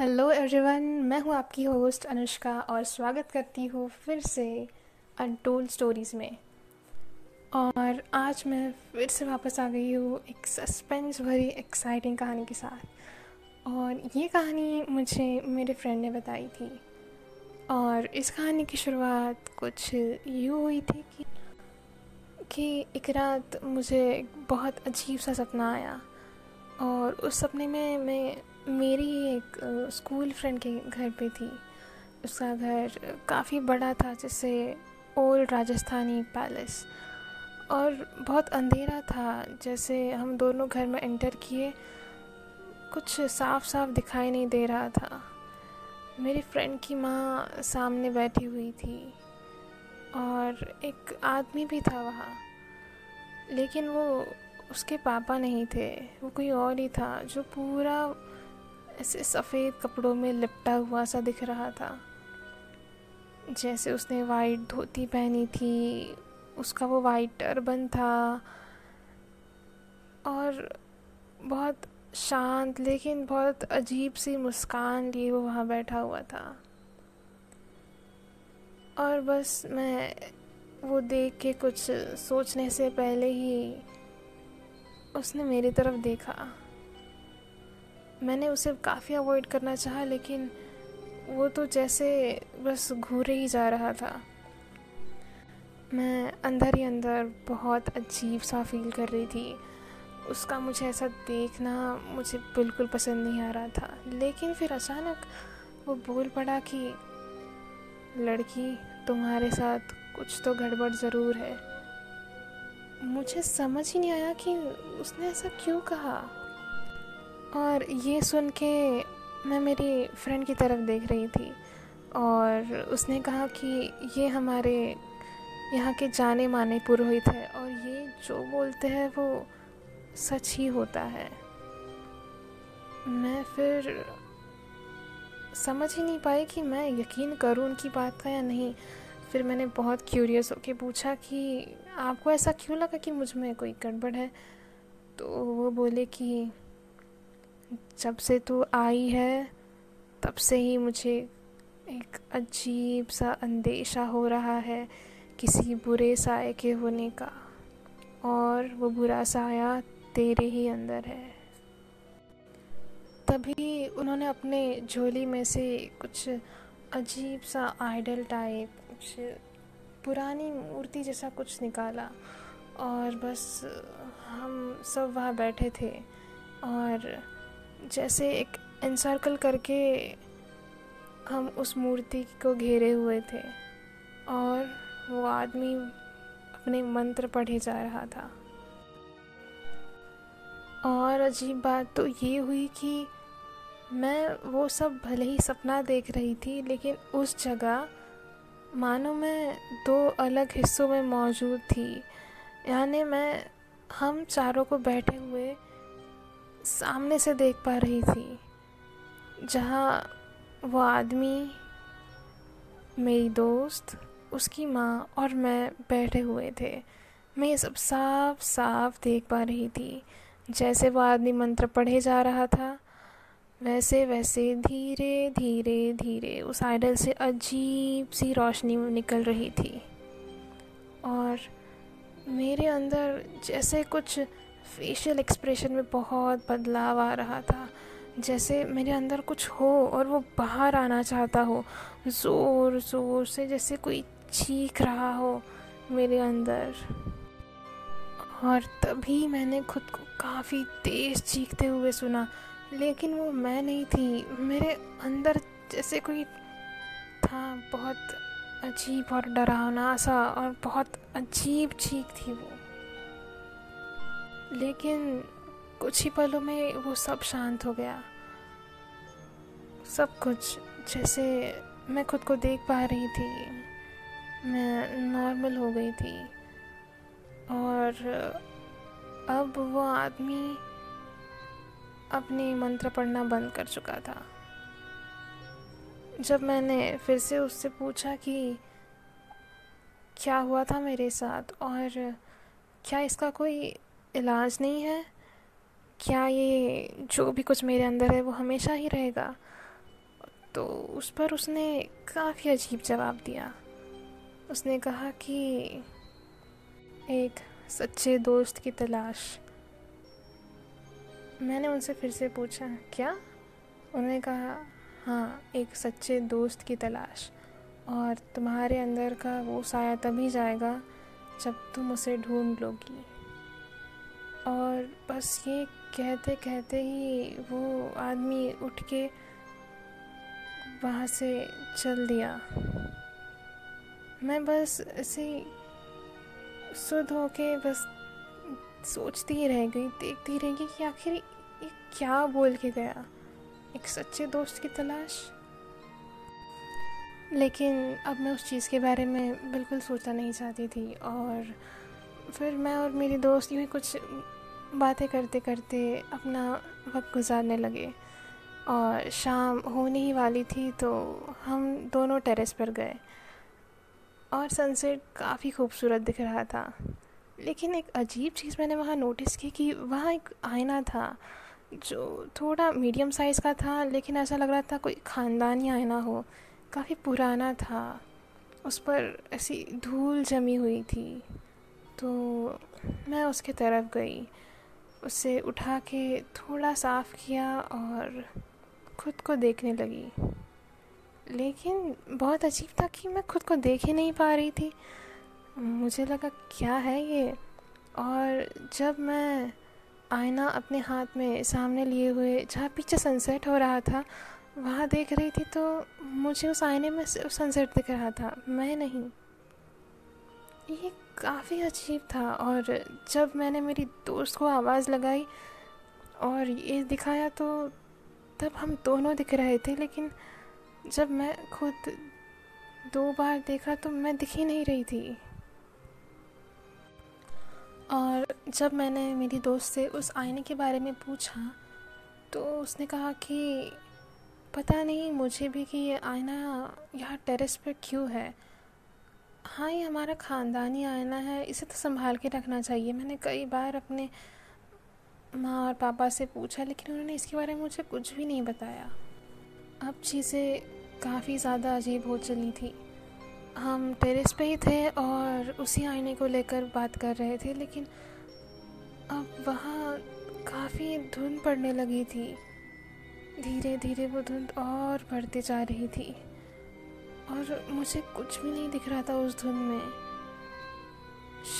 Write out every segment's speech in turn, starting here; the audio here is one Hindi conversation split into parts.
हेलो एवरीवन मैं हूँ आपकी होस्ट अनुष्का और स्वागत करती हूँ फिर से अनटोल्ड स्टोरीज़ में। और आज मैं फिर से वापस आ गई हूँ एक सस्पेंस भरी एक्साइटिंग कहानी के साथ। और ये कहानी मुझे मेरे फ्रेंड ने बताई थी। और इस कहानी की शुरुआत कुछ यूँ हुई थी कि कि एक रात मुझे बहुत अजीब सा सपना आया। और उस सपने में मैं मेरी एक स्कूल फ्रेंड के घर पे थी। उसका घर काफ़ी बड़ा था, जैसे ओल्ड राजस्थानी पैलेस और बहुत अंधेरा था, जैसे हम दोनों घर में एंटर किए, कुछ साफ़ साफ़ दिखाई नहीं दे रहा था। मेरी फ्रेंड की माँ सामने बैठी हुई थी, और एक आदमी भी था वहाँ। लेकिन वो उसके पापा नहीं थे, वो कोई और ही था, जो पूरा ऐसे सफ़ेद कपड़ों में लिपटा हुआ सा दिख रहा था। जैसे उसने वाइट धोती पहनी थी, उसका वो वाइट टर्बन था और बहुत शांत लेकिन बहुत अजीब सी मुस्कान लिए वो वहाँ बैठा हुआ था। और बस मैं वो देख के कुछ सोचने से पहले ही उसने मेरी तरफ़ देखा। मैंने उसे काफ़ी अवॉइड करना चाहा, लेकिन वो तो जैसे बस घूरे ही जा रहा था। मैं अंदर ही अंदर बहुत अजीब सा फील कर रही थी। उसका मुझे ऐसा देखना मुझे बिल्कुल पसंद नहीं आ रहा था। लेकिन फिर अचानक वो बोल पड़ा कि, लड़की, तुम्हारे साथ कुछ तो गड़बड़ ज़रूर है। मुझे समझ ही नहीं आया कि उसने ऐसा क्यों कहा। और ये सुन के मैं मेरी फ्रेंड की तरफ़ देख रही थी और उसने कहा कि ये हमारे यहाँ के जाने माने पुरोहित है और ये जो बोलते हैं वो सच ही होता है। मैं फिर समझ ही नहीं पाई कि मैं यकीन करूँ उनकी बात का या नहीं। फिर मैंने बहुत क्यूरियस होके पूछा कि आपको ऐसा क्यों लगा कि मुझमें कोई गड़बड़ है? तो वो बोले कि जब से तू आई है, तब से ही मुझे एक अजीब सा अंदेशा हो रहा है किसी बुरे साय के होने का। और वो बुरा साया तेरे ही अंदर है। तभी उन्होंने अपने झोली में से कुछ अजीब सा आइडल टाइप, कुछ पुरानी मूर्ति जैसा कुछ निकाला। और बस हम सब वहाँ बैठे थे और जैसे एक इनसर्कल करके हम उस मूर्ति को घेरे हुए थे और वो आदमी अपने मंत्र पढ़े जा रहा था। और अजीब बात तो ये हुई कि मैं वो सब भले ही सपना देख रही थी, लेकिन उस जगह मानो मैं दो अलग हिस्सों में मौजूद थी। यानी मैं हम चारों को बैठे हुए सामने से देख पा रही थी, जहाँ वो आदमी, मेरी दोस्त, उसकी माँ और मैं बैठे हुए थे। मैं ये सब साफ़ साफ़ देख पा रही थी। जैसे वो आदमी मंत्र पढ़े जा रहा था वैसे वैसे धीरे धीरे धीरे उस आइडल से अजीब सी रोशनी निकल रही थी। और मेरे अंदर जैसे कुछ फेशियल एक्सप्रेशन में बहुत बदलाव आ रहा था। जैसे मेरे अंदर कुछ हो और वो बाहर आना चाहता हो। ज़ोर ज़ोर से जैसे कोई चीख रहा हो मेरे अंदर। और तभी मैंने खुद को काफ़ी तेज़ चीखते हुए सुना। लेकिन वो मैं नहीं थी। मेरे अंदर जैसे कोई था, बहुत अजीब और डरावना सा और बहुत अजीब चीख थी वो। लेकिन कुछ ही पलों में वो सब शांत हो गया। सब कुछ जैसे मैं खुद को देख पा रही थी। मैं नॉर्मल हो गई थी। और अब वो आदमी अपने मंत्र पढ़ना बंद कर चुका था। जब मैंने फिर से उससे पूछा कि क्या हुआ था मेरे साथ और क्या इसका कोई इलाज नहीं है, क्या ये जो भी कुछ मेरे अंदर है वो हमेशा ही रहेगा? तो उस पर उसने काफ़ी अजीब जवाब दिया। उसने कहा कि एक सच्चे दोस्त की तलाश। मैंने उनसे फिर से पूछा, क्या? उन्होंने कहा हाँ एक सच्चे दोस्त की तलाश। और तुम्हारे अंदर का वो साया तभी जाएगा जब तुम उसे ढूंढ लोगी। और बस ये कहते कहते ही वो आदमी उठ के वहाँ से चल दिया। मैं बस ऐसे सुध होके बस सोचती ही रह गई, देखती रह गई कि आखिर ये क्या बोल के गया? एक सच्चे दोस्त की तलाश? लेकिन अब मैं उस चीज़ के बारे में बिल्कुल सोचना नहीं चाहती थी और फिर मैं और मेरी दोस्त यूँ ही कुछ बातें करते करते अपना वक्त गुजारने लगे। और शाम होने ही वाली थी तो हम दोनों टेरेस पर गए। और सनसेट काफ़ी खूबसूरत दिख रहा था। लेकिन एक अजीब चीज़ मैंने वहाँ नोटिस की कि वहाँ एक आईना था जो थोड़ा मीडियम साइज़ का था, लेकिन ऐसा लग रहा था कोई ख़ानदानी आईना हो। काफ़ी पुराना था। उस पर ऐसी धूल जमी हुई थी। तो मैं उसके तरफ़ गई। उसे उठा के थोड़ा साफ़ किया और खुद को देखने लगी। लेकिन बहुत अजीब था कि मैं खुद को देख ही नहीं पा रही थी। मुझे लगा, क्या है ये? और जब मैं आईना अपने हाथ में सामने लिए हुए, जहाँ पीछे सनसेट हो रहा था, वहाँ देख रही थी तो मुझे उस आईने में सिर्फ़ सनसेट दिख रहा था। मैं नहीं। ये काफ़ी अजीब था और जब मैंने मेरी दोस्त को आवाज़ लगाई और ये दिखाया तो तब हम दोनों दिख रहे थे, लेकिन जब मैं खुद दो बार देखा तो मैं दिख ही नहीं रही थी। और जब मैंने मेरी दोस्त से उस आईने के बारे में पूछा तो उसने कहा कि पता नहीं मुझे भी कि ये आईना यहाँ टेरेस पर क्यों है। हाँ ये हमारा ख़ानदानी आईना है, इसे तो संभाल के रखना चाहिए। मैंने कई बार अपने माँ और पापा से पूछा, लेकिन उन्होंने इसके बारे में मुझे कुछ भी नहीं बताया। अब चीज़ें काफ़ी ज़्यादा अजीब हो चली थी। हम टेरेस पे ही थे और उसी आईने को लेकर बात कर रहे थे, लेकिन अब वहाँ काफ़ी धुंध पड़ने लगी थी। धीरे धीरे वो धुंध और बढ़ती जा रही थी। और मुझे कुछ भी नहीं दिख रहा था उस धुंध में।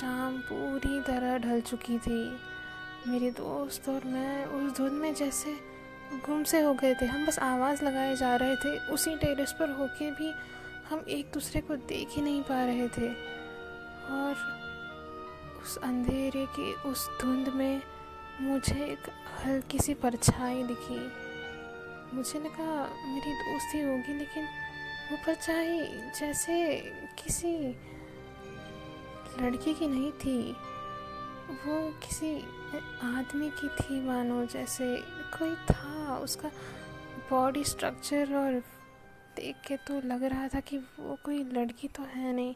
शाम पूरी तरह ढल चुकी थी। मेरे दोस्त और मैं उस धुंध में जैसे गुम से हो गए थे। हम बस आवाज़ लगाए जा रहे थे। उसी टेरेस पर होके भी हम एक दूसरे को देख ही नहीं पा रहे थे। और उस अंधेरे की उस धुंध में मुझे एक हल्की सी परछाई दिखी। मुझे लगा मेरी दोस्ती होगी, लेकिन परछाई जैसे किसी लड़की की नहीं थी। वो किसी आदमी की थी, मानो, जैसे कोई था। उसका बॉडी स्ट्रक्चर और देख के तो लग रहा था कि वो कोई लड़की तो है नहीं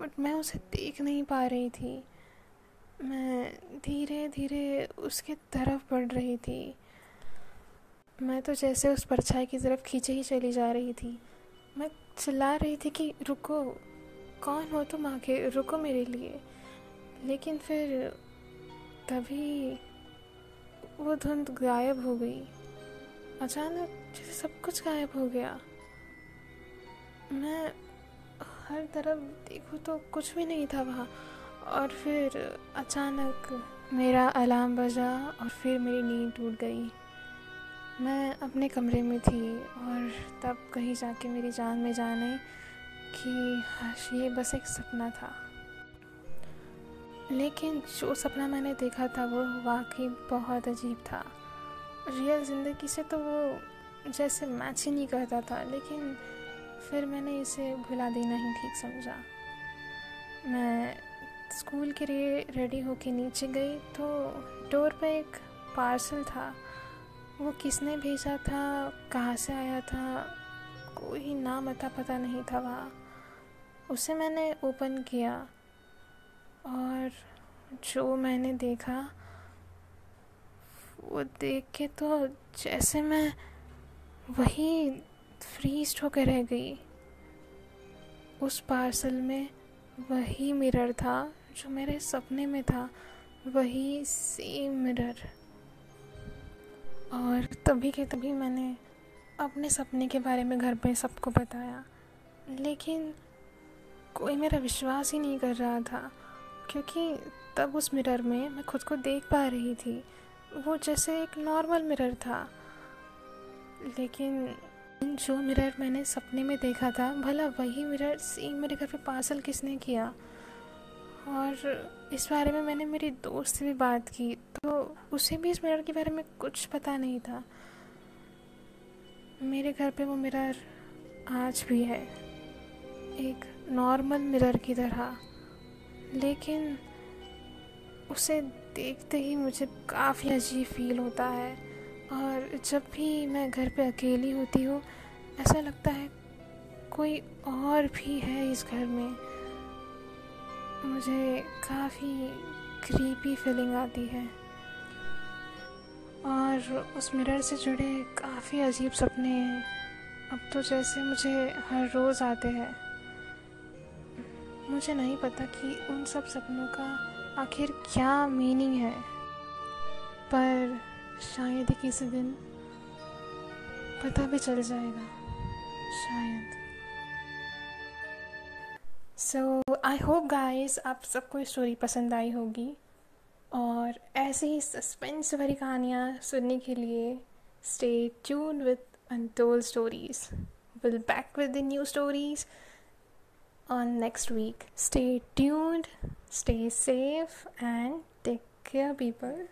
बट मैं उसे देख नहीं पा रही थी। मैं धीरे धीरे उसके तरफ़ बढ़ रही थी। मैं तो जैसे उस परछाई की तरफ़ खींचे ही चली जा रही थी। मैं चिल्ला रही थी कि रुको, कौन हो तुम आके रुको मेरे लिए। लेकिन फिर तभी वो धुंध गायब हो गई। अचानक जैसे सब कुछ गायब हो गया। मैं हर तरफ़ देखूँ तो कुछ भी नहीं था वहाँ। और फिर अचानक मेरा अलार्म बजा और फिर मेरी नींद टूट गई। मैं अपने कमरे में थी और तब कहीं जाके मेरी जान में जाने कि ये बस एक सपना था। लेकिन जो सपना मैंने देखा था वो वाकई बहुत अजीब था। रियल ज़िंदगी से तो वो जैसे मैच ही नहीं करता था, लेकिन फिर मैंने इसे भुला देना ही ठीक समझा। मैं स्कूल के लिए रेडी होके नीचे गई तो डोर पे एक पार्सल था। वो किसने भेजा था? कहाँ से आया था? कोई नाम अता पता नहीं था वहाँ। उसे मैंने ओपन किया और जो मैंने देखा, वो देख के तो जैसे मैं वही फ्रीज होकर रह गई। उस पार्सल में वही मिरर था जो मेरे सपने में था। वही सेम मिरर और तभी के तभी मैंने अपने सपने के बारे में घर पे सबको बताया। लेकिन कोई मेरा विश्वास ही नहीं कर रहा था, क्योंकि तब उस मिरर में मैं खुद को देख पा रही थी। वो जैसे एक नॉर्मल मिरर था। लेकिन जो मिरर मैंने सपने में देखा था, भला वही मिरर सेम मेरे घर पे पार्सल किसने किया? और इस बारे में मैंने मेरी दोस्त से भी बात की तो उसे भी इस मिरर के बारे में कुछ पता नहीं था। मेरे घर पे वो मिरर आज भी है, एक नॉर्मल मिरर की तरह। लेकिन उसे देखते ही मुझे काफ़ी अजीब फील होता है, और जब भी मैं घर पे अकेली होती हूँ, ऐसा लगता है कोई और भी है इस घर में। मुझे काफ़ी क्रीपी फीलिंग आती है। और उस मिरर से जुड़े काफ़ी अजीब सपने अब तो जैसे मुझे हर रोज़ आते हैं। मुझे नहीं पता कि उन सब सपनों का आखिर क्या मीनिंग है। पर शायद ही किसी दिन पता भी चल जाएगा, शायद। सो आई होप गाइस आप सबको स्टोरी पसंद आई होगी और ऐसे ही सस्पेंस भरी कहानियाँ सुनने के लिए stay tune with untold stories will back with the new stories on next week. Stay tuned, stay safe, and take care, people.